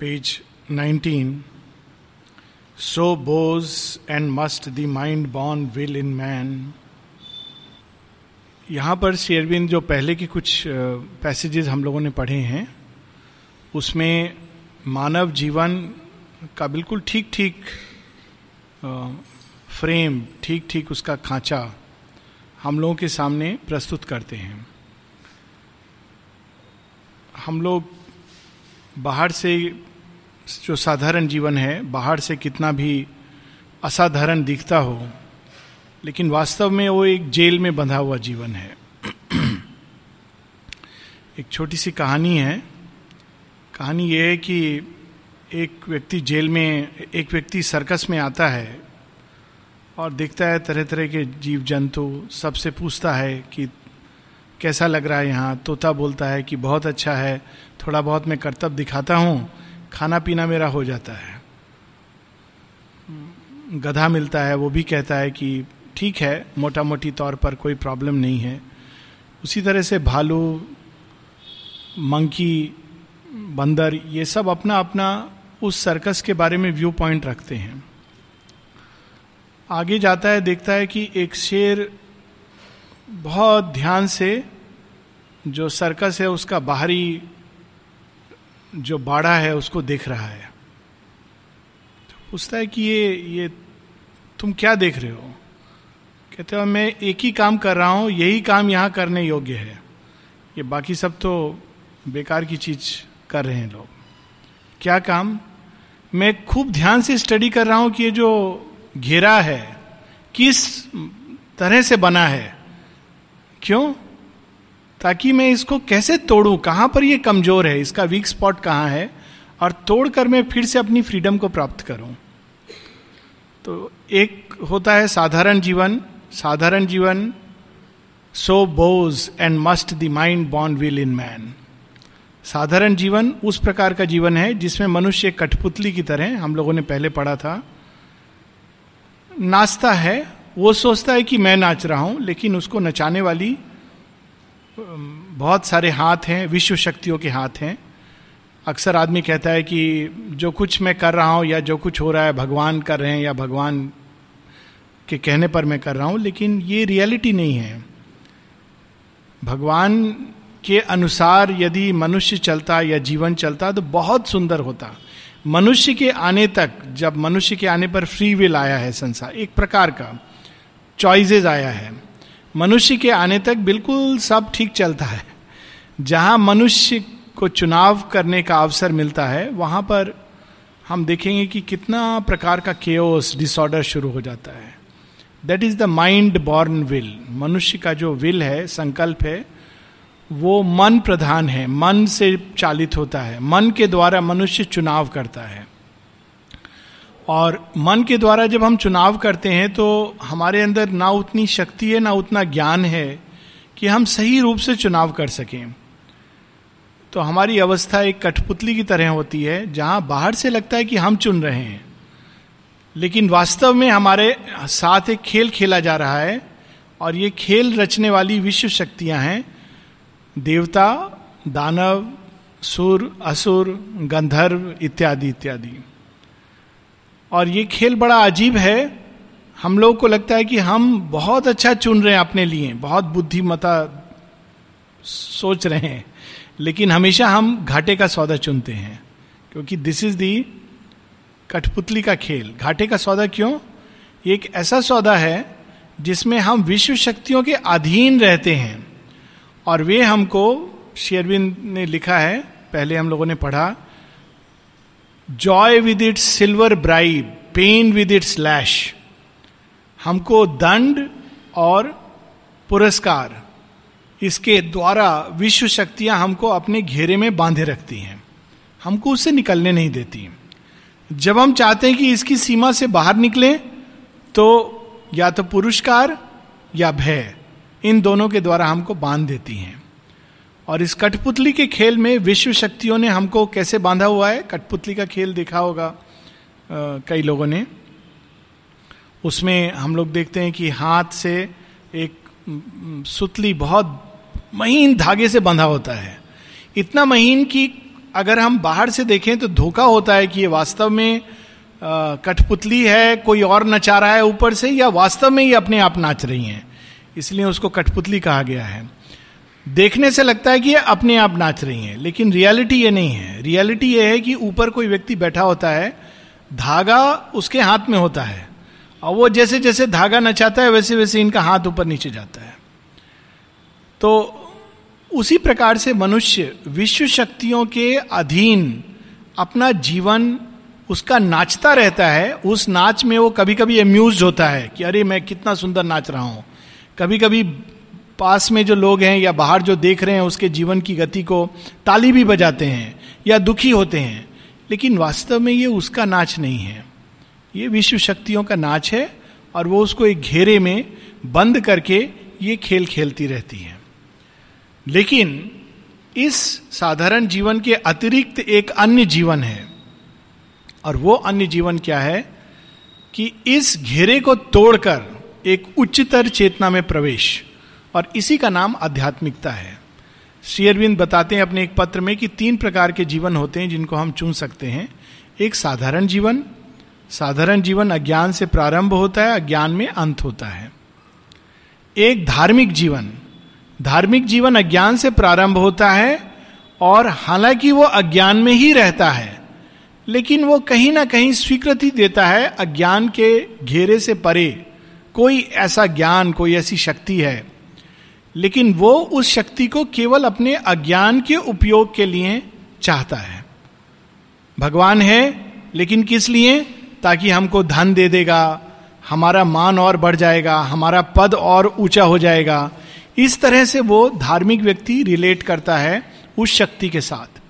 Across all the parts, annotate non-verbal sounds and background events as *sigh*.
Page 19 so bows and must the mind born will in man यहाँ पर Sherwin जो पहले के कुछ पैसेजेस हम लोगों ने पढ़े हैं, उसमें मानव जीवन का बिल्कुल ठीक ठीक फ्रेम ठीक ठीक उसका खांचा हम लोगों के सामने प्रस्तुत करते हैं। हम लोग बाहर से जो साधारण जीवन है, बाहर से कितना भी असाधारण दिखता हो, लेकिन वास्तव में वो एक जेल में बंधा हुआ जीवन है। *clears throat* एक छोटी सी कहानी है। कहानी ये है कि एक व्यक्ति जेल में, एक व्यक्ति सर्कस में आता है और देखता है तरह तरह के जीव जंतु सबसे पूछता है कि कैसा लग रहा है यहाँ? तोता बोलता है कि बहुत अच्छा है, थोड़ा बहुत मैं कर्तव्य दिखाता हूँ। खाना पीना मेरा हो जाता है। गधा मिलता है, वो भी कहता है कि ठीक है मोटा मोटी तौर पर कोई प्रॉब्लम नहीं है। उसी तरह से भालू, मंकी, बंदर, ये सब अपना अपना उस सर्कस के बारे में व्यू पॉइंट रखते हैं। आगे जाता है, देखता है कि एक शेर बहुत ध्यान से जो सर्कस है, उसका बाहरी जो बाड़ा है उसको देख रहा है। तो पूछता है कि ये ये तुम क्या देख रहे हो? कहते हो, मैं एक ही काम कर रहा हूँ, यही काम यहाँ करने योग्य है। ये बाकी सब तो बेकार की चीज़ कर रहे हैं लोग। क्या काम? मैं खूब ध्यान से स्टडी कर रहा हूँ कि ये जो घेरा है, किस तरह से बना है। क्यों? ताकि मैं इसको कैसे तोड़ू? कहाँ पर ये कमज़ोर है? इसका वीक स्पॉट कहाँ है? और तोड़कर मैं फिर से अपनी फ्रीडम को प्राप्त करूँ? तो एक होता है साधारण जीवन साधारण जीवन so bows and must the mind bond will in man साधारण जीवन उस प्रकार का जीवन है जिसमें मनुष्य कठपुतली की तरह, हम लोगों ने पहले पढ़ा था, नाचता है। वो सोचता है कि मैं नाच रहा हूँ, लेकिन उसको नचाने वाली बहुत सारे हाथ हैं, विश्व शक्तियों के हाथ हैं। अक्सर आदमी कहता है कि जो कुछ मैं कर रहा हूँ या जो कुछ हो रहा है, भगवान कर रहे हैं या भगवान के कहने पर मैं कर रहा हूँ, लेकिन ये रियलिटी नहीं है। भगवान के अनुसार यदि मनुष्य चलता या जीवन चलता तो बहुत सुंदर होता। मनुष्य के आने तक, जब मनुष्य के आने पर फ्री विल आया है संसार, एक प्रकार का चॉइसेस आया है। मनुष्य के आने तक बिल्कुल सब ठीक चलता है। जहाँ मनुष्य को चुनाव करने का अवसर मिलता है, वहाँ पर हम देखेंगे कि कितना प्रकार का केओस डिसऑर्डर शुरू हो जाता है। That is the mind born will मनुष्य का जो विल है, संकल्प है, वो मन प्रधान है, मन से चालित होता है। मन के द्वारा मनुष्य चुनाव करता है। और मन के द्वारा जब हम चुनाव करते हैं तो हमारे अंदर ना उतनी शक्ति है, ना उतना ज्ञान है कि हम सही रूप से चुनाव कर सकें। तो हमारी अवस्था एक कठपुतली की तरह होती है, जहाँ बाहर से लगता है कि हम चुन रहे हैं। लेकिन वास्तव में हमारे साथ एक खेल खेला जा रहा है, और ये खेल रचने वाली विश्व शक्तियाँ हैं। देवता, दानव, सुर, असुर, गंधर्व इत्यादि इत्यादि। और ये खेल बड़ा अजीब है। हम लोग को लगता है कि हम बहुत अच्छा चुन रहे हैं अपने लिए, बहुत बुद्धिमता सोच रहे हैं। लेकिन हमेशा हम घाटे का सौदा चुनते हैं, क्योंकि दिस इज़ दी कठपुतली का खेल। घाटे का सौदा क्यों? ये एक ऐसा सौदा है जिसमें हम विश्व शक्तियों के अधीन रहते हैं। और वे हमको शेरविंद ने लिखा है, पहले हम लोगों ने पढ़ा joy with its silver bribe pain with its lash हमको दंड और पुरस्कार, इसके द्वारा विश्व शक्तियाँ हमको अपने घेरे में बांधे रखती हैं। हमको उससे निकलने नहीं देती। जब हम चाहते हैं कि इसकी सीमा से बाहर निकले तो या तो पुरस्कार या भय, इन दोनों के द्वारा हमको बाँध देती हैं। और इस कठपुतली के खेल में विश्व शक्तियों ने हमको कैसे बांधा हुआ है? कठपुतली का खेल देखा होगा आ, कई लोगों ने। उसमें हम लोग देखते हैं कि हाथ से एक सुतली बहुत महीन धागे से बंधा होता है। इतना महीन कि अगर हम बाहर से देखें तो धोखा होता है कि ये वास्तव में कठपुतली है कोई और नचा रहा है ऊपर से या वास्तव में ये अपने आप नाच रही हैं। इसलिए उसको कठपुतली कहा गया है। देखने से लगता है कि ये अपने आप नाच रही हैं, लेकिन रियलिटी ये नहीं है। रियलिटी ये है कि ऊपर कोई व्यक्ति बैठा होता है, धागा उसके हाथ में होता है, और वो जैसे जैसे धागा नचाता है वैसे वैसे इनका हाथ ऊपर नीचे जाता है। तो उसी प्रकार से मनुष्य विश्व शक्तियों के अधीन अपना जीवन उसका नाचता रहता है। उस नाच में वो कभी कभी अम्यूज होता है कि अरे मैं कितना सुंदर नाच रहा हूँ। कभी कभी पास में जो लोग हैं या बाहर जो देख रहे हैं उसके जीवन की गति को ताली भी बजाते हैं या दुखी होते हैं, लेकिन वास्तव में ये उसका नाच नहीं है। ये विश्व शक्तियों का नाच है और वो उसको एक घेरे में बंद करके ये खेल खेलती रहती है। लेकिन इस साधारण जीवन के अतिरिक्त एक अन्य जीवन है, और वो अन्य जीवन क्या है कि इस घेरे को तोड़कर एक उच्चतर चेतना में प्रवेश। और इसी का नाम आध्यात्मिकता है। श्री अरविंद बताते हैं अपने एक पत्र में कि तीन प्रकार के जीवन होते हैं जिनको हम चुन सकते हैं। एक साधारण जीवन साधारण जीवन अज्ञान से प्रारंभ होता है, अज्ञान में अंत होता है। एक धार्मिक जीवन धार्मिक जीवन अज्ञान से प्रारंभ होता है और हालाँकि वो अज्ञान में ही रहता है, लेकिन वो कहीं ना कहीं स्वीकृति देता है अज्ञान के घेरे से परे। कोई ऐसा ज्ञान, कोई ऐसी शक्ति है लेकिन वो उस शक्ति को केवल अपने अज्ञान के उपयोग के लिए चाहता है। भगवान है, लेकिन किस लिए? ताकि हमको धन दे देगा, हमारा मान और बढ़ जाएगा, हमारा पद और ऊँचा हो जाएगा। इस तरह से वो धार्मिक व्यक्ति रिलेट करता है उस शक्ति के साथ।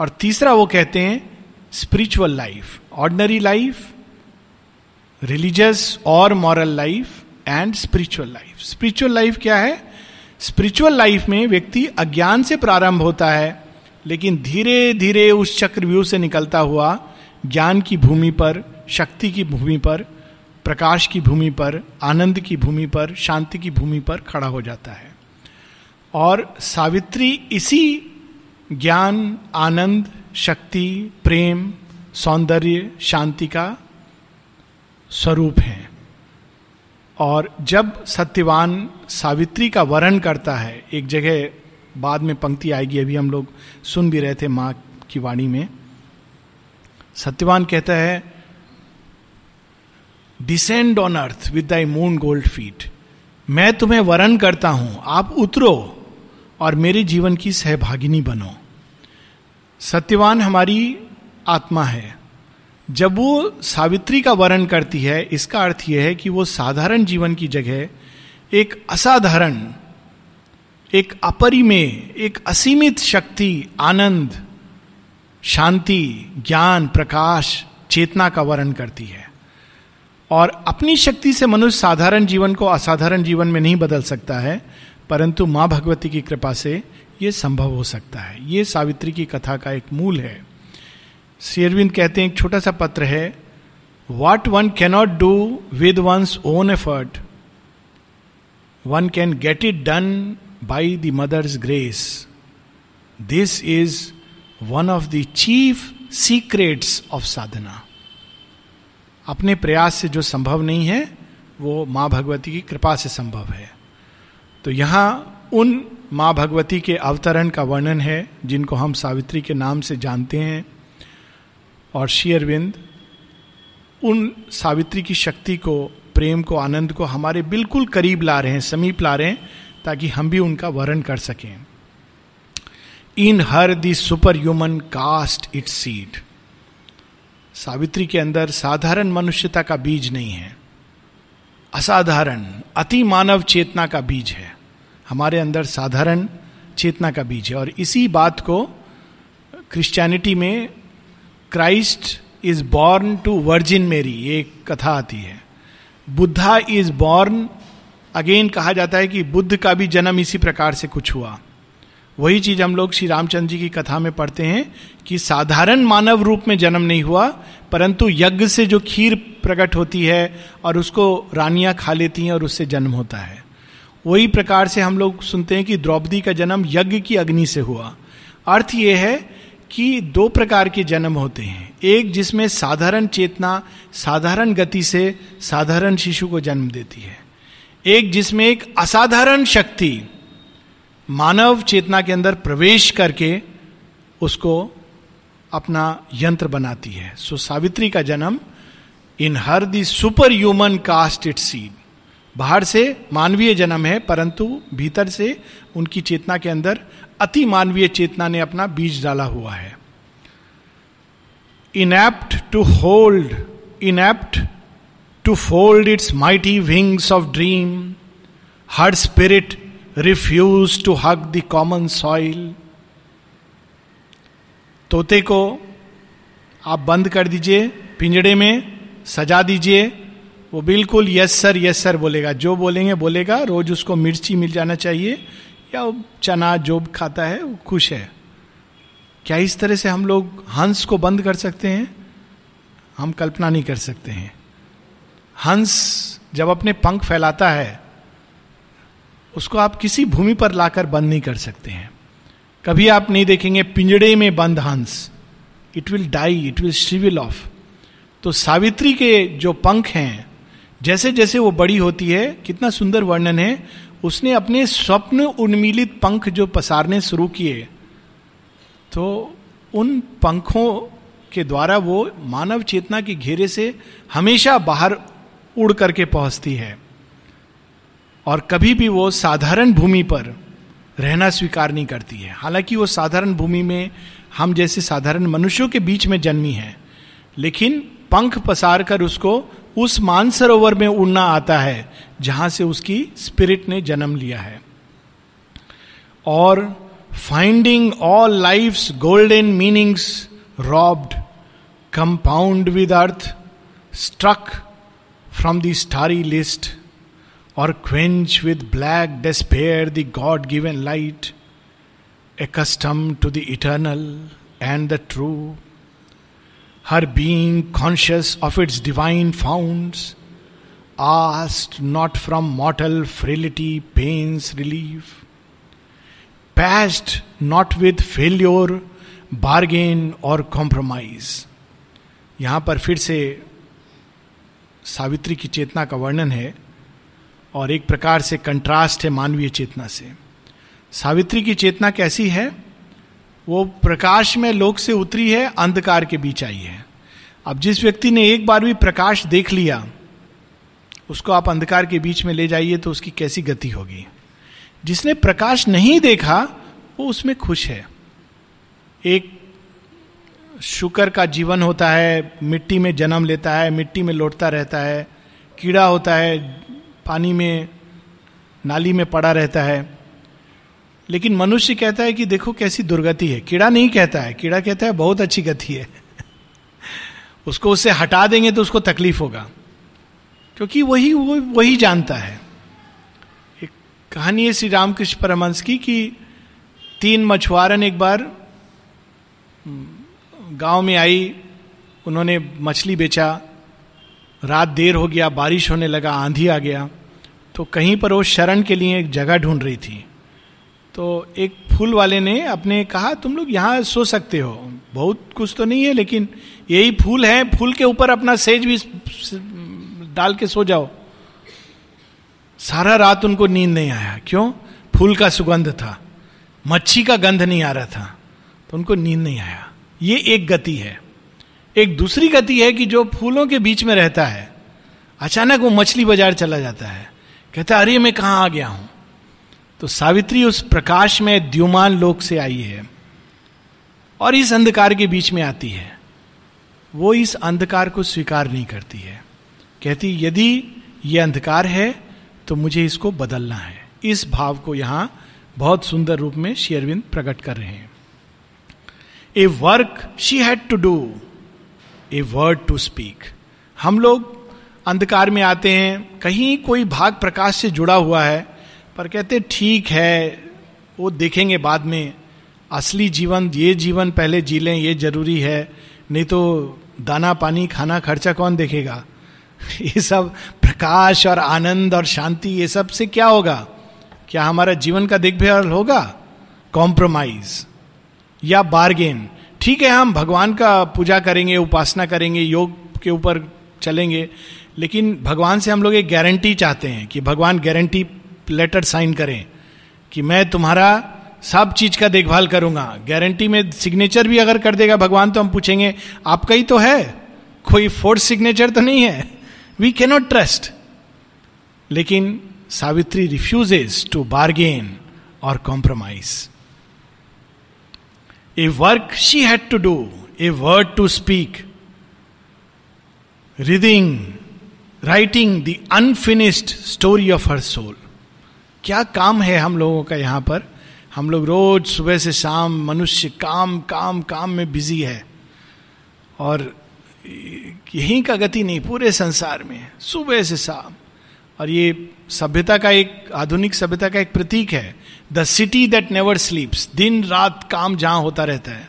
और तीसरा वो कहते हैं spiritual life ordinary life religious और moral life and spiritual life spiritual life क्या है? स्पिरिचुअल लाइफ में व्यक्ति अज्ञान से प्रारंभ होता है, लेकिन धीरे धीरे उस चक्रव्यूह से निकलता हुआ ज्ञान की भूमि पर, शक्ति की भूमि पर, प्रकाश की भूमि पर, आनंद की भूमि पर, शांति की भूमि पर खड़ा हो जाता है। और सावित्री इसी ज्ञान, आनंद, शक्ति, प्रेम, सौंदर्य, शांति का स्वरूप है। और जब सत्यवान सावित्री का वर्ण करता है, एक जगह बाद में पंक्ति आएगी, अभी हम लोग सुन भी रहे थे माँ की वाणी में। सत्यवान कहता है descend on earth with thy moon gold feet मैं तुम्हें वरण करता हूँ। आप उतरो और मेरे जीवन की सहभागिनी बनो। सत्यवान हमारी आत्मा है। जब वो सावित्री का वर्ण करती है, इसका अर्थ यह है कि वो साधारण जीवन की जगह एक असाधारण, एक अपरिमेय, एक असीमित शक्ति, आनंद, शांति, ज्ञान, प्रकाश, चेतना का वर्ण करती है। और अपनी शक्ति से मनुष्य साधारण जीवन को असाधारण जीवन में नहीं बदल सकता है, परंतु माँ भगवती की कृपा से ये संभव हो सकता है। ये सावित्री की कथा का एक मूल है। शेरविंद कहते हैं, एक छोटा सा पत्र है। What one cannot do with one's own effort one can get it done by the Mother's grace this is one of the chief secrets of sadhana अपने प्रयास से जो संभव नहीं है, वो माँ भगवती की कृपा से संभव है। तो यहाँ उन माँ भगवती के अवतरण का वर्णन है, जिनको हम सावित्री के नाम से जानते हैं। और शेयरविंद, उन सावित्री की शक्ति को, प्रेम को, आनंद को हमारे बिल्कुल करीब ला रहे हैं, समीप ला रहे हैं, ताकि हम भी उनका वर्ण कर सकें। In her the super human cast it seed. Savitri के अंदर साधारण मनुष्यता का बीज नहीं है। असाधारण, अति मानव चेतना का बीज है। हमारे अंदर साधारण चेतना का बीज है। और इसी बात को क्रिश्चियनिटी में Christ is born to virgin Mary एक कथा आती है। बुद्धा इज़ बॉर्न अगेन कहा जाता है कि बुद्ध का भी जन्म इसी प्रकार से कुछ हुआ। वही चीज़ हम लोग श्री रामचंद्र जी की कथा में पढ़ते हैं कि साधारण मानव रूप में जन्म नहीं हुआ, परंतु यज्ञ से जो खीर प्रकट होती है और उसको रानियाँ खा लेती हैं और उससे जन्म होता है। वही प्रकार से हम लोग सुनते हैं कि द्रौपदी का जन्म यज्ञ की अग्नि से हुआ। अर्थ यह है कि दो प्रकार के जन्म होते हैं। एक जिसमें साधारण चेतना, साधारण गति से साधारण शिशु को जन्म देती है। एक जिसमें एक असाधारण शक्ति, मानव चेतना के अंदर प्रवेश करके उसको अपना यंत्र बनाती है। सो सावित्री का जन्म in her the super human cast it seed बाहर से मानवीय जन्म है, परंतु भीतर से उनकी चेतना के अंदर अति मानवीय चेतना ने अपना बीज डाला हुआ है। Inapt to hold inapt to fold its mighty wings of dream her spirit refuse to hug the common soil तोते को आप बंद कर दीजिए, पिंजड़े में सजा दीजिए। वो बिल्कुल यस सर यस सर बोलेगा। जो बोलेंगे, बोलेगा। रोज उसको मिर्ची मिल जाना चाहिए। या चना जो खाता है, वो खुश है? क्या इस तरह से हम लोग हंस को बंद कर सकते हैं? हम कल्पना नहीं कर सकते हैं। हंस जब अपने पंख फैलाता है, उसको आप किसी भूमि पर लाकर बंद नहीं कर सकते हैं। कभी आप नहीं देखेंगे पिंजड़े में बंद हंस। It will die it will shrivel off तो सावित्री के जो पंख हैं जैसे जैसे वो बड़ी होती है, कितना सुंदर वर्णन है। उसने अपने स्वप्न उन्मीलित पंख जो पसारने शुरू किए तो उन पंखों के द्वारा वो मानव चेतना के घेरे से हमेशा बाहर उड़ करके पहुँचती है। और कभी भी वो साधारण भूमि पर रहना स्वीकार नहीं करती है। हालाँकि वो साधारण भूमि में हम जैसे साधारण मनुष्यों के बीच में जन्मी है, लेकिन पंख पसार कर उसको उस मानसरोवर में उड़ना आता है जहाँ से उसकी स्पिरिट ने जन्म लिया है। और finding all life golden meanings robbed compound with earth struck from the starry list और quench with black despair the god given light accustomed to the eternal and the true, her being conscious of its divine found asked not from mortal frailty pains relief past not with failure bargain और compromise यहाँ पर फिर से सावित्री की चेतना का वर्णन है और एक प्रकार से कंट्रास्ट है मानवीय चेतना से। सावित्री की चेतना कैसी है? वो प्रकाश में लोक से उतरी है, अंधकार के बीच आई है। अब जिस व्यक्ति ने एक बार भी प्रकाश देख लिया, उसको आप अंधकार के बीच में ले जाइए तो उसकी कैसी गति होगी। जिसने प्रकाश नहीं देखा, वो उसमें खुश है। एक शुकर का जीवन होता है, मिट्टी में जन्म लेता है, मिट्टी में लौटता रहता है, कीड़ा होता है, पानी में, नाली में पड़ा रहता है। लेकिन मनुष्य कहता है कि देखो कैसी दुर्गति है। कीड़ा नहीं कहता है। कीड़ा कहता है बहुत अच्छी गति है। उसको उससे हटा देंगे तो उसको तकलीफ़ होगा। क्योंकि वही, वो वही जानता है। एक कहानी है श्री रामकृष्ण परमंश की कि तीन मछुआरन एक बार गाँव में आई। उन्होंने मछली बेचा। रात देर हो गया, बारिश होने लगा, आंधी आ गया। तो कहीं पर वो शरण के लिए एक जगह ढूंढ रही थी। तो एक फूल वाले ने अपने कहा, तुम लोग यहाँ सो सकते हो। बहुत कुछ तो नहीं है, लेकिन यही फूल है। फूल के ऊपर अपना सेज भी डाल के सो जाओ। सारा रात उनको नींद नहीं आया। क्यों? फूल का सुगंध था। मच्छी का गंध नहीं आ रहा था। तो उनको नींद नहीं आया। ये एक गति है। एक दूसरी गति है कि जो फूलों के बीच में रहता है, अचानक वो मछली बाज़ार चला जाता है। कहता अरे, मैं कहाँ आ गया हूँ? तो सावित्री उस प्रकाश में द्युमान लोक से आई है और इस अंधकार के बीच में आती है। वो इस अंधकार को स्वीकार नहीं करती है। कहती, यदि ये अंधकार है तो मुझे इसको बदलना है। इस भाव को यहाँ बहुत सुंदर रूप में शेयरविंद प्रकट कर रहे हैं। A work she had to do, a word to speak. हम लोग अंधकार में आते हैं, कहीं कोई भाग प्रकाश से जुड़ा हुआ है पर कहते, ठीक है, वो देखेंगे बाद में। असली जीवन, ये जीवन पहले जी लें, ये ज़रूरी है। नहीं तो दाना, पानी, खाना, खर्चा कौन देखेगा? *laughs* ये सब प्रकाश और आनंद और शांति, ये सबसे क्या होगा? क्या हमारा जीवन का देखभाल होगा? कॉम्प्रोमाइज या बार्गेन ठीक है, हम भगवान का पूजा करेंगे, उपासना करेंगे, योग के ऊपर चलेंगे, लेकिन भगवान से हम लोग एक गारंटी चाहते हैं कि भगवान गारंटी लेटर साइन करें कि मैं तुम्हारा सब चीज़ का देखभाल करूँगा। गारंटी में सिग्नेचर भी अगर कर देगा, भगवान तो हम पूछेंगे, आपका ही तो है। कोई फोर्स सिग्नेचर तो नहीं है। वी कैनॉट ट्रस्ट लेकिन सावित्री रिफ्यूजेज टू बार्गेन और compromise a work she had to do a word to speak reading writing the unfinished story of her soul क्या काम है हम लोगों का यहाँ पर? हम लोग रोज सुबह से शाम मनुष्य काम काम काम में बिज़ी है। और यहीं का गति नहीं, पूरे संसार में सुबह से शाम। और ये सभ्यता का एक, आधुनिक सभ्यता का एक प्रतीक है। The city that never sleeps दिन रात काम जहाँ होता रहता है।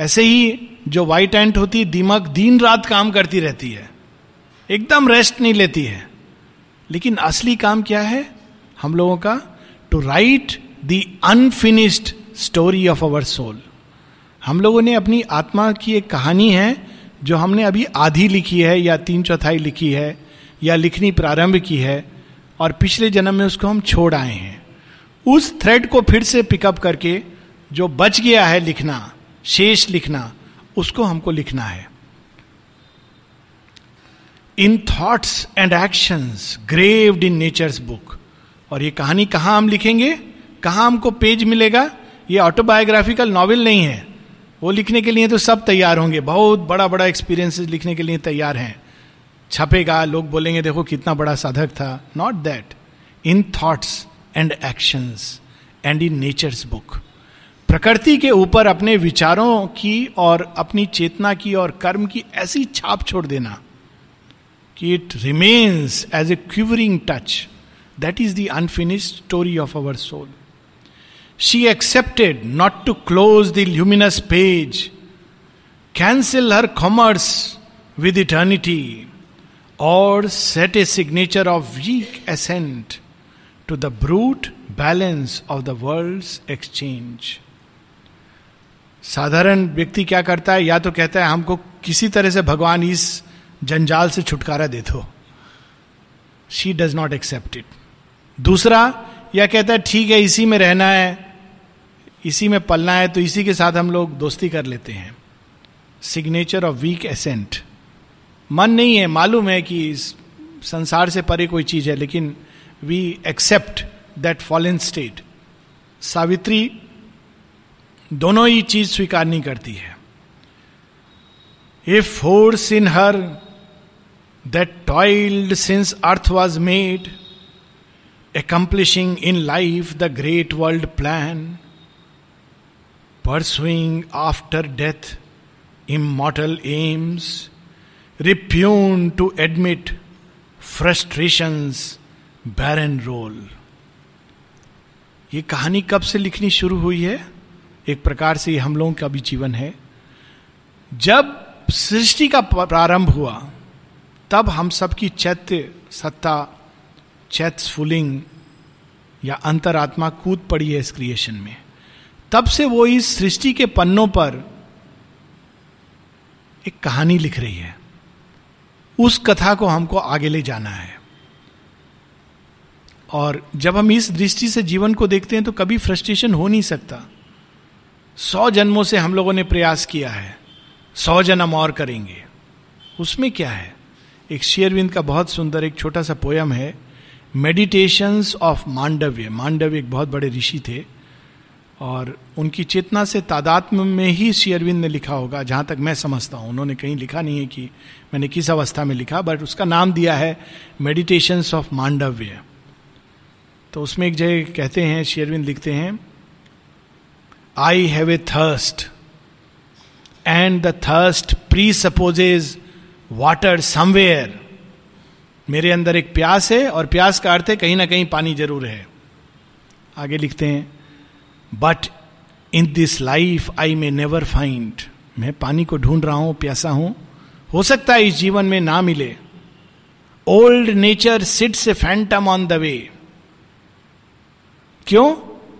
ऐसे ही जो वाइट एंट होती है दिमाग दिन रात काम करती रहती है। एकदम रेस्ट नहीं लेती है। लेकिन असली काम क्या है? हम लोगों का to write the unfinished story of our soul हम लोगों ने अपनी आत्मा की एक कहानी है, जो हमने अभी आधी लिखी है, या तीन चौथाई लिखी है, या लिखनी प्रारंभ की है, और पिछले जन्म में उसको हम छोड़ आए हैं। उस थ्रेड को फिर से पिकअप करके, जो बच गया है लिखना, शेष लिखना, उसको हमको लिखना है। In thoughts and actions graved in nature's book और ये कहानी कहाँ हम लिखेंगे? कहाँ हमको पेज मिलेगा? ये ऑटोबायोग्राफिकल नॉवेल नहीं है। वो लिखने के लिए तो सब तैयार होंगे। बहुत बड़ा बड़ा एक्सपीरियंस लिखने के लिए तैयार हैं। छपेगा, लोग बोलेंगे, देखो, कितना बड़ा साधक था। Not that in thoughts and actions and in nature's book प्रकृति के ऊपर अपने विचारों की और अपनी चेतना की और कर्म की ऐसी छाप छोड़ देना कि it remains as a quivering touch that is the unfinished story of our soul she accepted not to close the luminous page cancel her commerce with eternity और set a signature of weak assent to the brute balance of the world exchange साधारण व्यक्ति क्या करता है? या तो कहता है, हमको किसी तरह से भगवान इस जंजाल से छुटकारा दे दो. She does not accept it दूसरा, या कहता है, ठीक है, इसी में रहना है, इसी में पलना है तो इसी के साथ हम लोग दोस्ती कर लेते हैं। सिग्नेचर ऑफ़ वीक एसेंट मन नहीं है, मालूम है कि इस संसार से परे कोई चीज़ है, लेकिन we accept that fallen state Savitri दोनों ही चीज़ स्वीकार नहीं करती है। If force in her that toiled since earth was made accomplishing in life the great world plan, pursuing after death immortal aims, repugned to admit frustrations, barren role. ये कहानी कब से लिखनी शुरू हुई है एक प्रकार से हम लोगों का भी जीवन है जब सृष्टि का प्रारंभ हुआ तब हम सबकी चैत्य सत्ता चैत फुलिंग या अंतरात्मा कूद पड़ी है इस क्रिएशन में। तब से वो इस सृष्टि के पन्नों पर एक कहानी लिख रही है। उस कथा को हमको आगे ले जाना है। और जब हम इस दृष्टि से जीवन को देखते हैं तो कभी फ्रस्ट्रेशन हो नहीं सकता। सौ जन्मों से हम लोगों ने प्रयास किया है। सौ जन्म और करेंगे। उसमें क्या है? एक शेयरविंद का बहुत सुंदर एक छोटा सा पोयम है। मेडिटेशंस ऑफ़ मांडव्य मांडव्य एक बहुत बड़े ऋषि थे और उनकी चेतना से तादात्म्य में ही शेयरविंद ने लिखा होगा, जहाँ तक मैं समझता हूँ। उन्होंने कहीं लिखा नहीं है कि मैंने किस अवस्था में लिखा बट उसका नाम दिया है मेडिटेशंस ऑफ़ मांडव्य तो उसमें एक जगह कहते हैं शेयरविंद लिखते हैं I have a thirst and the thirst presupposes water somewhere मेरे अंदर एक प्यास है और प्यास का अर्थ है कहीं ना कहीं पानी ज़रूर है। आगे लिखते हैं but in this life I may never find मैं पानी को ढूंढ रहा हूँ, प्यासा हूँ। हो सकता है इस जीवन में ना मिले। Old nature sits a phantom on the way क्यों?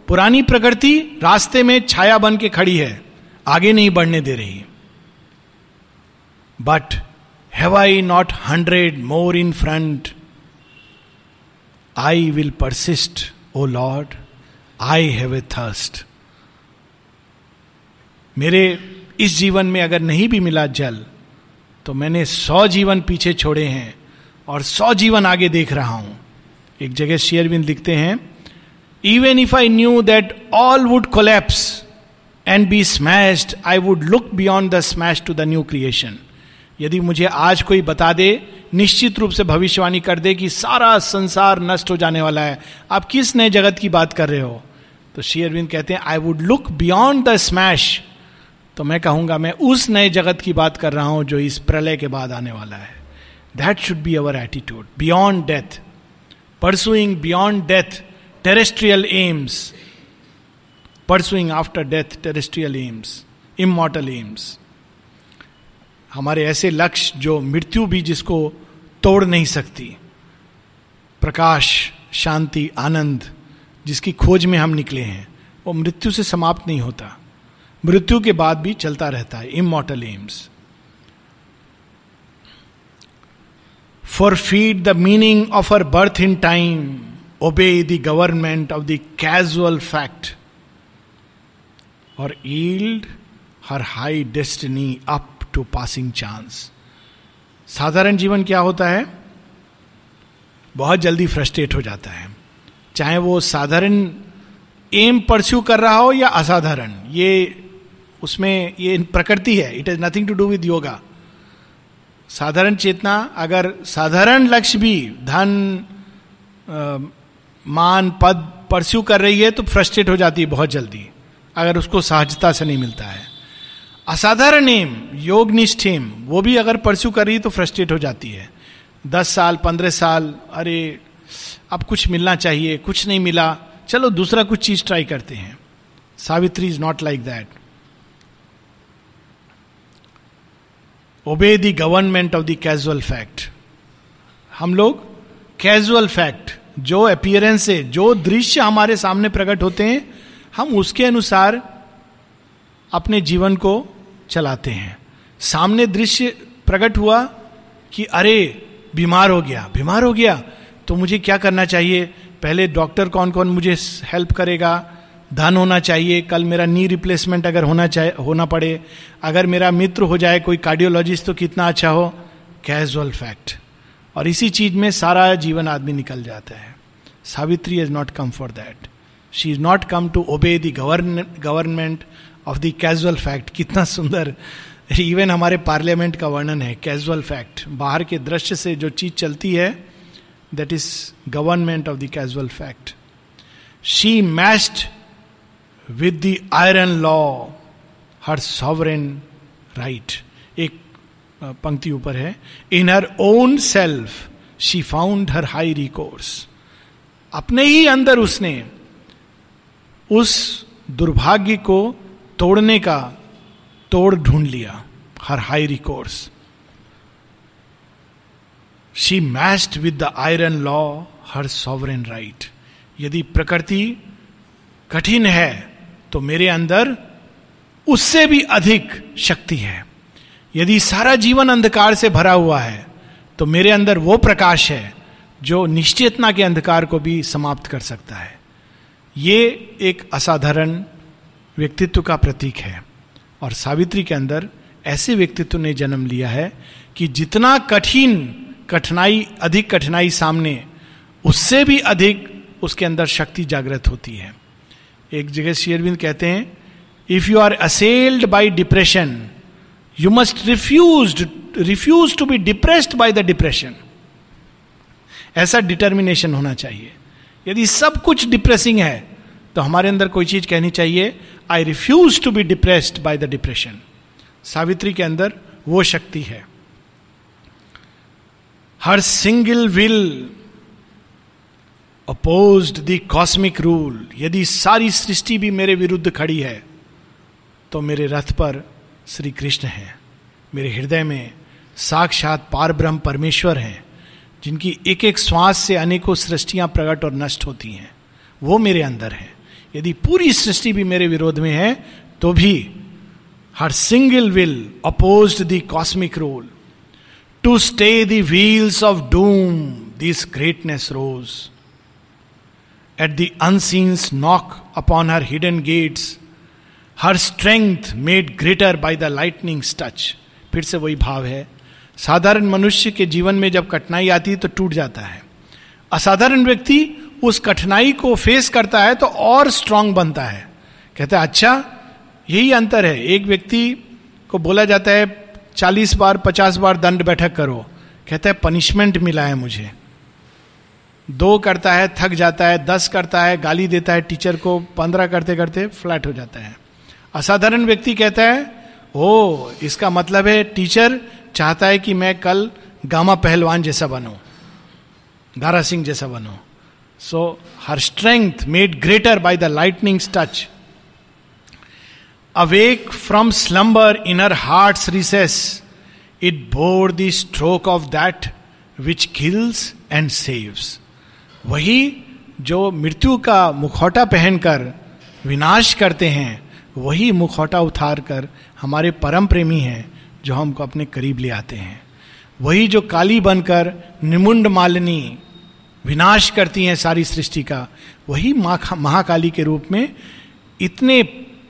पुरानी प्रकृति रास्ते में छाया बन के खड़ी है, आगे नहीं बढ़ने दे रही। But have I not hundred more in front I will persist O Lord I have a thirst मेरे इस जीवन में अगर नहीं भी मिला जल तो मैंने सौ जीवन पीछे छोड़े हैं और सौ जीवन आगे देख रहा हूँ। एक जगह शेयरविंद लिखते हैं even if I knew that all would collapse and be smashed I would look beyond the smash to the new creation यदि मुझे आज कोई बता दे, निश्चित रूप से भविष्यवाणी कर दे कि सारा संसार नष्ट हो जाने वाला है। आप किस नए जगत की बात कर रहे हो? तो शेयरविंद कहते हैं I would look beyond the smash तो मैं कहूँगा, मैं उस नए जगत की बात कर रहा हूँ जो इस प्रलय के बाद आने वाला है। That should be our attitude beyond death pursuing beyond death terrestrial aims pursuing after death terrestrial aims immortal aims हमारे ऐसे लक्ष्य जो मृत्यु भी जिसको तोड़ नहीं सकती। प्रकाश, शांति, आनंद जिसकी खोज में हम निकले हैं, वो मृत्यु से समाप्त नहीं होता। मृत्यु के बाद भी चलता रहता है immortal aims for feed the meaning of our birth in time obey the government of the casual fact और yield her high destiny up to passing chance साधारण जीवन क्या होता है? बहुत जल्दी फ्रस्ट्रेट हो जाता है। चाहे वो साधारण एम परस्यू कर रहा हो या असाधारण ये उसमें ये प्रकृति है। It is nothing to do with yoga साधारण चेतना अगर साधारण लक्ष्य भी धन आ, मान पद परस्यू कर रही है तो फ्रस्ट्रेट हो जाती है बहुत जल्दी। अगर उसको सहजता से नहीं मिलता है। असाधारण एम योग निष्ठ एम वो भी अगर परस्यू कर रही है तो फ्रस्ट्रेट हो जाती है। दस साल, पंद्रह साल, अरे, अब कुछ मिलना चाहिए, कुछ नहीं मिला, चलो दूसरा कुछ चीज़ ट्राई करते हैं। Savitri is not like that obey the government of the casual fact हम लोग कैजुअल फैक्ट जो अपियरेंस है, जो दृश्य हमारे सामने प्रकट होते हैं, हम उसके अनुसार अपने जीवन को चलाते हैं। सामने दृश्य प्रकट हुआ कि अरे, बीमार हो गया, बीमार हो गया। तो मुझे क्या करना चाहिए? पहले डॉक्टर कौन कौन मुझे हेल्प करेगा? धन होना चाहिए। कल मेरा नी रिप्लेसमेंट अगर होना चाहे, होना पड़े। अगर मेरा मित्र हो जाए, कोई कार्डियोलॉजिस्ट तो कितना अच्छा हो? Casual fact. और इसी चीज़ में सारा जीवन आदमी निकल जाता है। Savitri is not come for that she is not come to obey the government of the casual fact कितना सुंदर इवन हमारे पार्लियामेंट का वर्णन है कैजुअल फैक्ट बाहर के दृश्य से जो चीज़ चलती है that is government of the casual fact she met with the iron law her sovereign right एक पंक्ति ऊपर है in her own self she found her high recourse अपने ही अंदर उसने उस दुर्भाग्य को तोड़ने का तोड़ ढूंढ लिया, her high recourse she met with the iron law her sovereign right यदि प्रकृति कठिन है तो मेरे अंदर उससे भी अधिक शक्ति है। यदि सारा जीवन अंधकार से भरा हुआ है तो मेरे अंदर वो प्रकाश है, जो निश्चेतना के अंधकार को भी समाप्त कर सकता है। ये एक असाधारण व्यक्तित्व का प्रतीक है। और सावित्री के अंदर ऐसे व्यक्तित्व ने जन्म लिया है कि जितना कठिन कठिनाई, अधिक कठिनाई सामने, उससे भी अधिक उसके अंदर शक्ति जागृत होती है। एक जगह शेयरविंद कहते हैं if you are assailed by depression you must refuse refuse to be depressed by the depression ऐसा डिटर्मिनेशन होना चाहिए। यदि सब कुछ डिप्रेसिंग है तो हमारे अंदर कोई चीज़ कहनी चाहिए I refuse to be depressed by the depression Savitri के अंदर वो शक्ति है। Her single will oppose the cosmic rule यदि सारी सृष्टि भी मेरे विरुद्ध खड़ी है तो मेरे रथ पर श्री कृष्ण हैं। मेरे हृदय में साक्षात पार ब्रह्म परमेश्वर हैं, जिनकी एक एक श्वास से अनेकों सृष्टियाँ प्रकट और नष्ट होती हैं। वो मेरे अंदर है। यदि पूरी सृष्टि भी मेरे विरोध में है तो भी her single will oppose the cosmic role to stay the wheels of doom this greatness rose at the unseen's knock upon her hidden gates her strength made greater by the lightning touch फिर से वही भाव है। साधारण मनुष्य के जीवन में जब कठिनाई आती है तो टूट जाता है। असाधारण व्यक्ति उस कठिनाई को फेस करता है तो और स्ट्रांग बनता है। कहता है अच्छा यही अंतर है। एक व्यक्ति को बोला जाता है, चालीस बार, पचास बार दंड बैठक करो। कहता है पनिशमेंट मिला है मुझे। दो करता है, थक जाता है, दस करता है, गाली देता है टीचर को पंद्रह करते करते फ्लैट हो जाता है। असाधारण व्यक्ति कहता है, ओ, इसका मतलब है टीचर चाहता है कि मैं कल गामा पहलवान जैसा बनूं, दारा सिंह जैसा बनूं। So her strength made greater by the lightning touch awake from slumber in her heart recess it bore the stroke of that which kills and saves वही जो मृत्यु का मुखौटा पहनकर विनाश करते हैं, वही मुखौटा उतार कर हमारे परम प्रेमी हैं, जो हमको अपने करीब ले आते हैं। वही जो काली बनकर निमुंड मालिनी विनाश करती हैं सारी सृष्टि का। वही महाकाली के रूप में इतने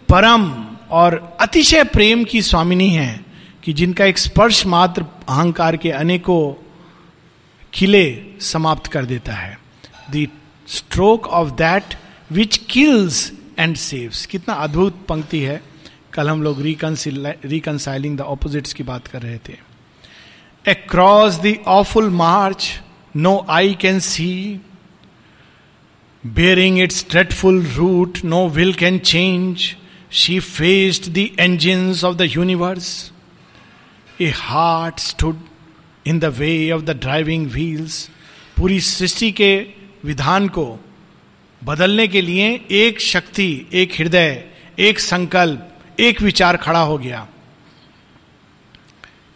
परम और अतिशय प्रेम की स्वामिनी है कि जिनका एक स्पर्श मात्र अहंकार के अनेकों किले समाप्त कर देता है। The stroke of that which kills and saves कितना अद्भुत पंक्ति है। कल हम लोग रिकनसाइलिंग द ऑपोजिट्स की बात कर रहे थे। Across the awful march no eye can see bearing its dreadful route no will can change she faced the engines of the universe a heart stood in the way of the driving wheels पूरी सृष्टि के विधान को बदलने के लिए एक शक्ति, एक हृदय, एक संकल्प, एक विचार खड़ा हो गया।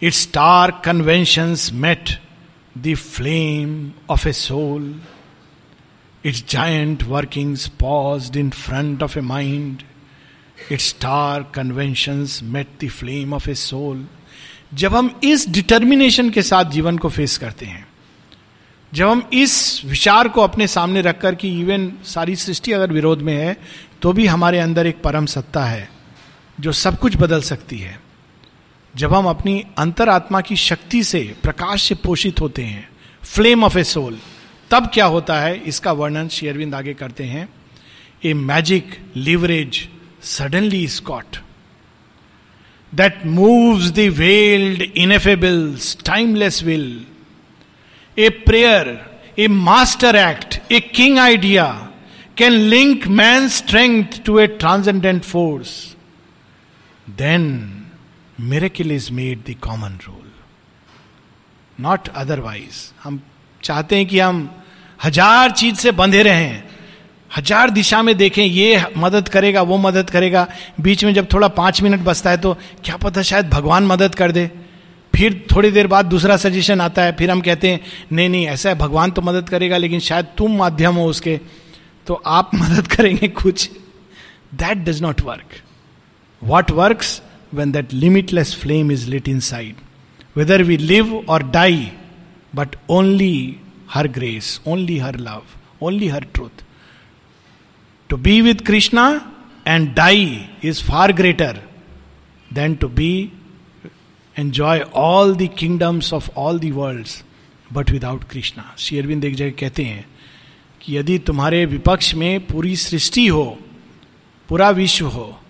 It star convention met the flame of a soul its giant working pause in front of a mind it star convention met the flame of a soul जब हम इस डिटर्मिनेशन के साथ जीवन को फेस करते हैं, जब हम इस विचार को अपने सामने रखकर कि इवन सारी सृष्टि अगर विरोध में है तो भी हमारे अंदर एक परम सत्ता है, जो सब कुछ बदल सकती है। जब हम अपनी अंतरात्मा की शक्ति से प्रकाश से पोषित होते हैं फ्लेम ऑफ़ ए सोल तब क्या होता है? इसका वर्णन शेयरविंद आगे करते हैं। A magic leverage suddenly caught that moves the veiled ineffables timeless will a prayer a master act a king idea can link man strength to a transcendent force then miracle is made the common rule not otherwise हम चाहते हैं कि हम हज़ार चीज़ से बंधे रहें। हज़ार दिशा में देखें, ये मदद करेगा, वो मदद करेगा। बीच में जब थोड़ा पाँच मिनट बचता है तो क्या पता शायद भगवान मदद कर दे। फिर थोड़ी देर बाद दूसरा सजेशन आता है, फिर हम कहते हैं, नहीं नहीं, ऐसा है, भगवान तो मदद करेगा, लेकिन शायद तुम माध्यम हो उसके। तो आप *laughs* मदद करेंगे कुछ. That does not work what work that limitless flame is lit inside whether we live or die but only her grace only her love only her truth to be with Krishna and die is far greater than to be enjoy all the kingdoms of all the world but without Krishna Shri Arvind एक जगह कहते हैं कि यदि तुम्हारे विपक्ष में पूरी सृष्टि हो, पूरा विश्व हो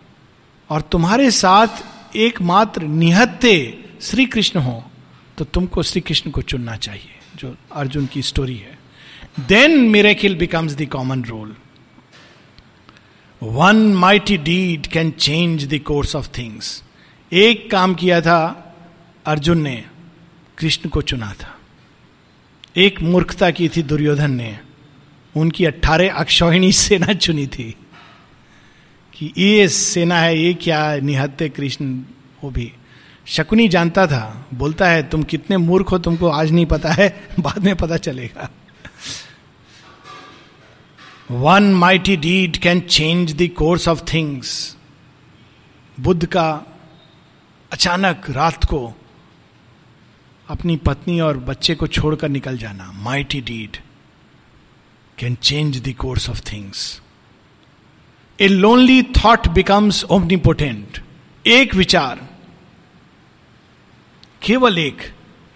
और तुम्हारे साथ एकमात्र निहत्ते श्री कृष्ण हो तो तुमको श्री कृष्ण को चुनना चाहिए, जो अर्जुन की स्टोरी है। Then miracle becomes the common rule one mighty deed can change the course of things एक काम किया था, अर्जुन ने कृष्ण को चुना था। एक मूर्खता की थी दुर्योधन ने, उनकी अट्ठारह अक्षौहिणी सेना चुनी थी। कि ये सेना है, ये क्या निहत्ते कृष्ण? वो भी। शकुनी जानता था, बोलता है, तुम कितने मूर्ख हो, तुमको आज नहीं पता है, बाद में पता चलेगा। One mighty deed can change the course of things Buddha का अचानक रात को अपनी पत्नी और बच्चे को छोड़कर निकल जाना mighty deed can change the course of things a lonely thought becomes omnipotent एक विचार, केवल एक,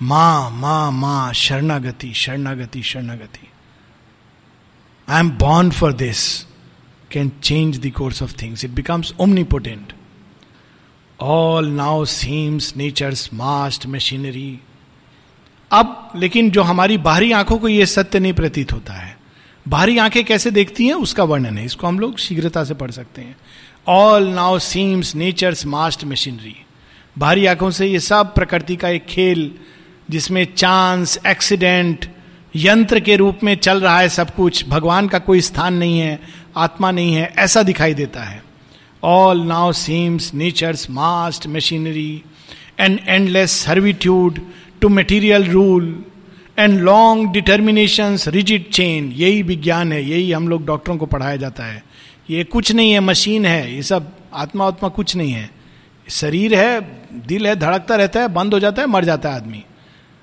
माँ माँ माँ, शरणागति शरणागति शरणागति। I am born for this can change the course of things it becomes omnipotent all now seems nature's massive machinery अब, लेकिन जो हमारी बाहरी आँखों को यह सत्य नहीं प्रतीत होता है बाहरी आँखें कैसे देखती हैं, उसका वर्णन है। इसको हम लोग शीघ्रता से पढ़ सकते हैं। All now seems nature's massive machinery बाहरी आँखों से ये सब प्रकृति का एक खेल, जिसमें चांस एक्सीडेंट यंत्र के रूप में चल रहा है सब कुछ, भगवान का कोई स्थान नहीं है, आत्मा नहीं है, ऐसा दिखाई देता है। All now seems nature's massive machinery and endless servitude to material rule and long determination rigid chain यही विज्ञान है, यही हम लोग डॉक्टरों को पढ़ाया जाता है। ये कुछ नहीं है मशीन है, ये सब आत्मा आत्मा कुछ नहीं है। शरीर है, दिल है, धड़कता रहता है, बंद हो जाता है, मर जाता है आदमी।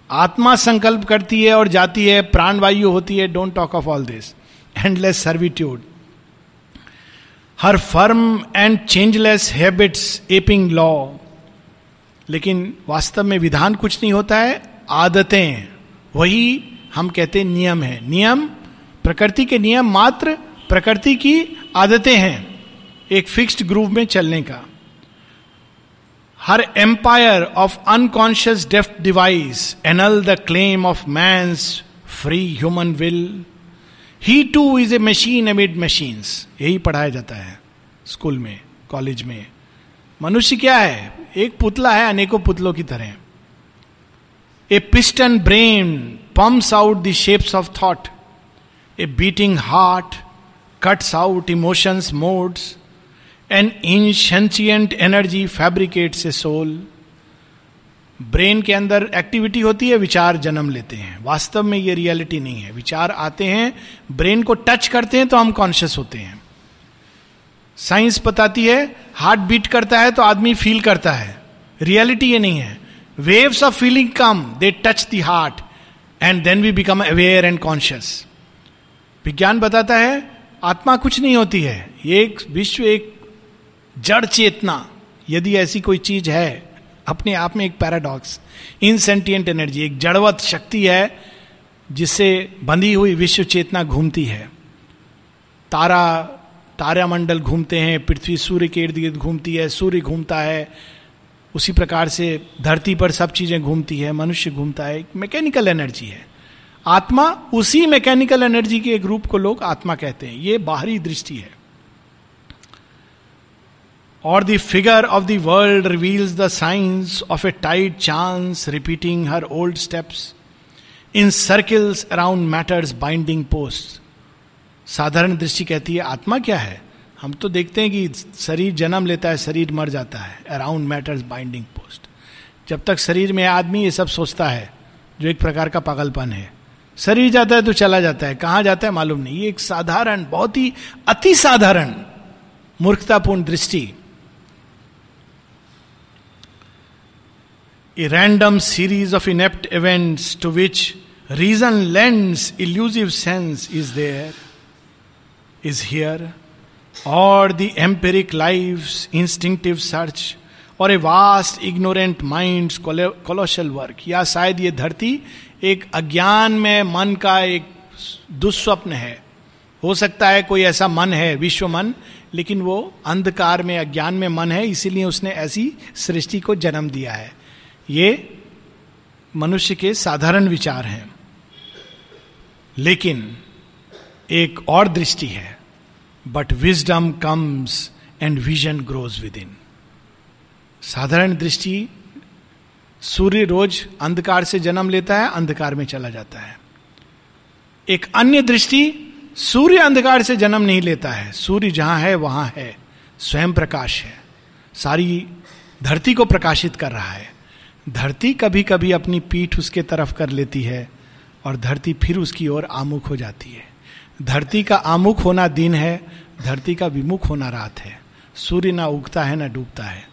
आत्मा संकल्प करती है और जाती है प्राण वायु होती है don't talk of all this endless servitude her firm and changeless habits aping law लेकिन वास्तव में विधान कुछ नहीं होता है, आदतें। वही हम कहते नियम है। नियम, प्रकृति के नियम मात्र प्रकृति की आदतें हैं एक फिक्स्ड ग्रुप में चलने का। Her empire of unconscious deft device annul the claim of man's free human will he too is a machine amid machines यही पढ़ाया जाता है स्कूल में कॉलेज में। मनुष्य क्या है? एक पुतला है, अनेकों पुतलों की तरह। A piston brain pumps out the shapes of thought a beating heart cuts out emotions modes an insentient energy fabricates a soul brain के अंदर एक्टिविटी होती है, विचार जन्म लेते हैं। वास्तव में ये रियलिटी नहीं है। विचार आते हैं ब्रेन को टच करते हैं तो हम कॉन्शियस होते हैं। साइंस बताती है हार्ट बीट करता है तो आदमी फील करता है। रियलिटी ये नहीं है। Waves of feeling come they touch the heart and then we become aware and conscious विज्ञान बताता है, आत्मा कुछ नहीं होती है। एक, विश्व एक जड़ चेतना, यदि ऐसी कोई चीज़ है, अपने आप में एक पैराडॉक्स इनसेंटियंट एनर्जी एक जड़वत शक्ति है, जिससे बंधी हुई विश्व चेतना घूमती है। तारा, तारामंडल घूमते हैं, पृथ्वी सूर्य के इर्द गिर्द घूमती है, सूर्य घूमता है उसी प्रकार से धरती पर सब चीज़ें घूमती है, मनुष्य घूमता है मैकेनिकल एनर्जी है। आत्मा उसी मैकेनिकल एनर्जी के एक रूप को लोग आत्मा कहते हैं। यह बाहरी दृष्टि है। और the figure of the world reveals the science of a tight chance repeating her old steps in circles around matters binding post साधारण दृष्टि कहती है, आत्मा क्या है? हम तो देखते हैं कि शरीर जन्म लेता है शरीर मर जाता है। अराउंड मैटर्स बाइंडिंग पोस्ट जब तक शरीर में आदमी ये सब सोचता है जो एक प्रकार का पागलपन है। शरीर जाता है तो चला जाता है। कहाँ जाता है मालूम नहीं। ये एक साधारण बहुत ही अति साधारण मूर्खतापूर्ण दृष्टि। A random series of inept events to which reason lends elusive sense is there, is here, or the empiric life instinctive search or a vast ignorant mind colossal work या शायद ये धरती एक अज्ञान में मन का एक दुस्वप्न है। हो सकता है कोई ऐसा मन है, विश्व मन, लेकिन वो अंधकार में, अज्ञान में मन है, इसीलिए उसने ऐसी सृष्टि को जन्म दिया है। ये मनुष्य के साधारण विचार हैं। लेकिन एक और दृष्टि है। But wisdom comes and vision grows within साधारण दृष्टि, सूर्य रोज अंधकार से जन्म लेता है, अंधकार में चला जाता है। एक अन्य दृष्टि, सूर्य अंधकार से जन्म नहीं लेता है। सूर्य जहाँ है, वहाँ है। स्वयं प्रकाश है। सारी धरती को प्रकाशित कर रहा है। धरती कभी कभी अपनी पीठ उसके तरफ़ कर लेती है और धरती फिर उसकी ओर आमुख हो जाती है। धरती का आमुख होना दिन है, धरती का विमुख होना रात है। सूर्य ना उगता है, ना डूबता है।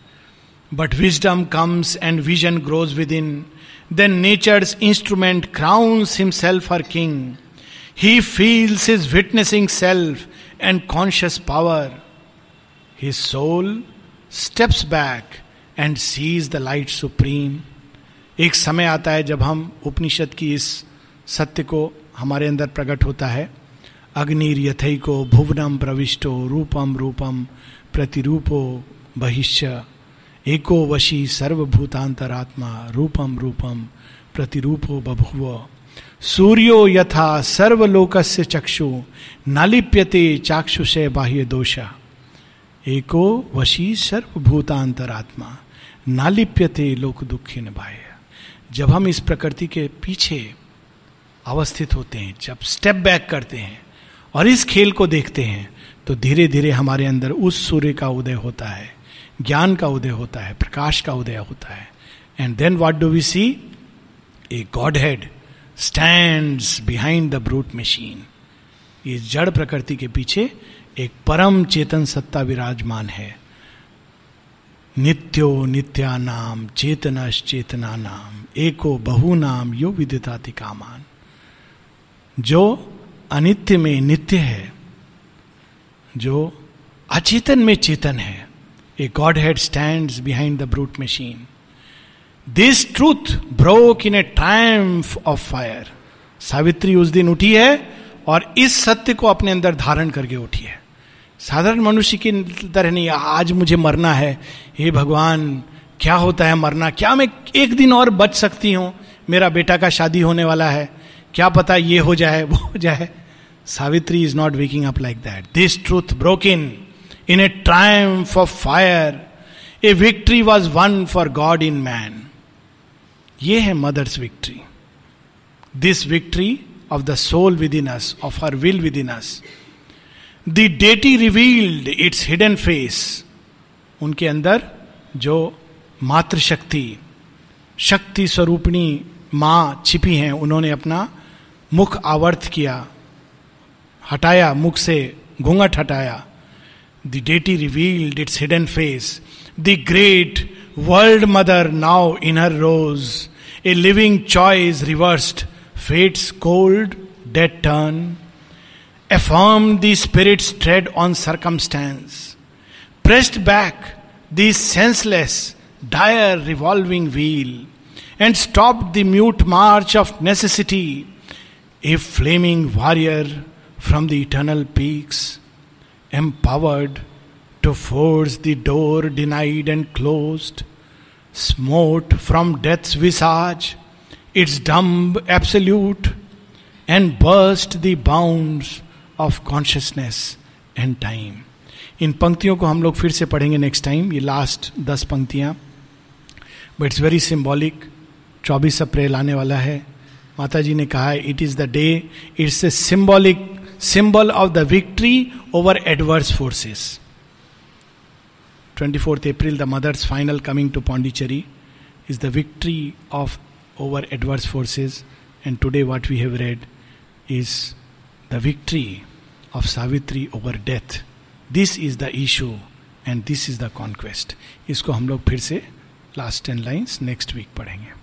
But wisdom comes and vision grows within then nature instrument crowns himself are king he feels is witnessing self and conscious power he soul steps back and sees the light supreme एक समय आता है जब हम उपनिषद की इस सत्य को हमारे अंदर प्रकट होता है। अग्निर यथई भुवनम प्रविष्टो रूपम रूपम प्रतिरूपो बहिष्य एको वशी सर्वभूतांतरात्मा रूपम रूपम प्रतिरूपो बभुव। सूर्यो यथा सर्वलोकस्य चक्षु, नालिप्यते चाक्षुषे बाह्य दोष। एको वशी सर्वभूतांतरात्मा नालिप्यते लोक दुखी बाह्य। जब हम इस प्रकृति के पीछे अवस्थित होते हैं, जब स्टेप बैक करते हैं और इस खेल को देखते हैं तो धीरे धीरे हमारे अंदर उस सूर्य का उदय होता है, ज्ञान का उदय होता है, प्रकाश का उदय होता है। And then what do we see a godhead stand behind the brute machine ये जड़ प्रकृति के पीछे एक परम चेतन सत्ता विराजमान है। नित्यो नित्या नाम चेतनश चेतना नाम, एको बहु नाम यो विदिताति कामान जो अनित्य में नित्य है, जो अचेतन में चेतन है। A godhead stand behind the brute machine this truth broke in a triumph of fire Savitri उस दिन उठी है और इस सत्य को अपने अंदर धारण करके उठी है। साधारण मनुष्य की तरह नहीं, आज मुझे मरना है। हे भगवान, क्या होता है मरना? क्या मैं एक दिन और बच सकती हूँ? मेरा बेटा का शादी होने वाला है। क्या पता ये हो जाए, वो हो जाए। Savitri is not waking up like that this truth broke in in a triumph of fire a victory was won for God in man ये है mother's victory this victory of the soul within us of her will within us the deity revealed its hidden face उनके अंदर जो मातृशक्ति, शक्ति स्वरूपणी माँ छिपी हैं, उन्होंने अपना मुख आवर्त किया हटाया मुख से घूंघट हटाया the deity revealed its hidden face the great world mother now in her rose a living choice reversed fate's cold dead turn affirmed the spirit's tread on circumstance, pressed back the senseless, dire revolving wheel, and stopped the mute march of necessity, a flaming warrior from the eternal peaks empowered to force the door denied and close smote from death's visage its dumb absolute and burst the bound of consciousness and time इन पंक्तियों को हम लोग फिर से पढ़ेंगे next time ये last दस पंक्तियाँ। बट इट्स वेरी सिम्बॉलिक चौबीस अप्रैल आने वाला है। माता जी ने कहा it is the day it's a symbolic symbol of the victory over adverse forces. 24th April, the mother's final coming to Pondicherry is the victory of over adverse forces. And today, what we have read is the victory of Savitri over death. This is the issue and this is the conquest. इसको हम लोग फिर से last ten lines next week पढ़ेंगे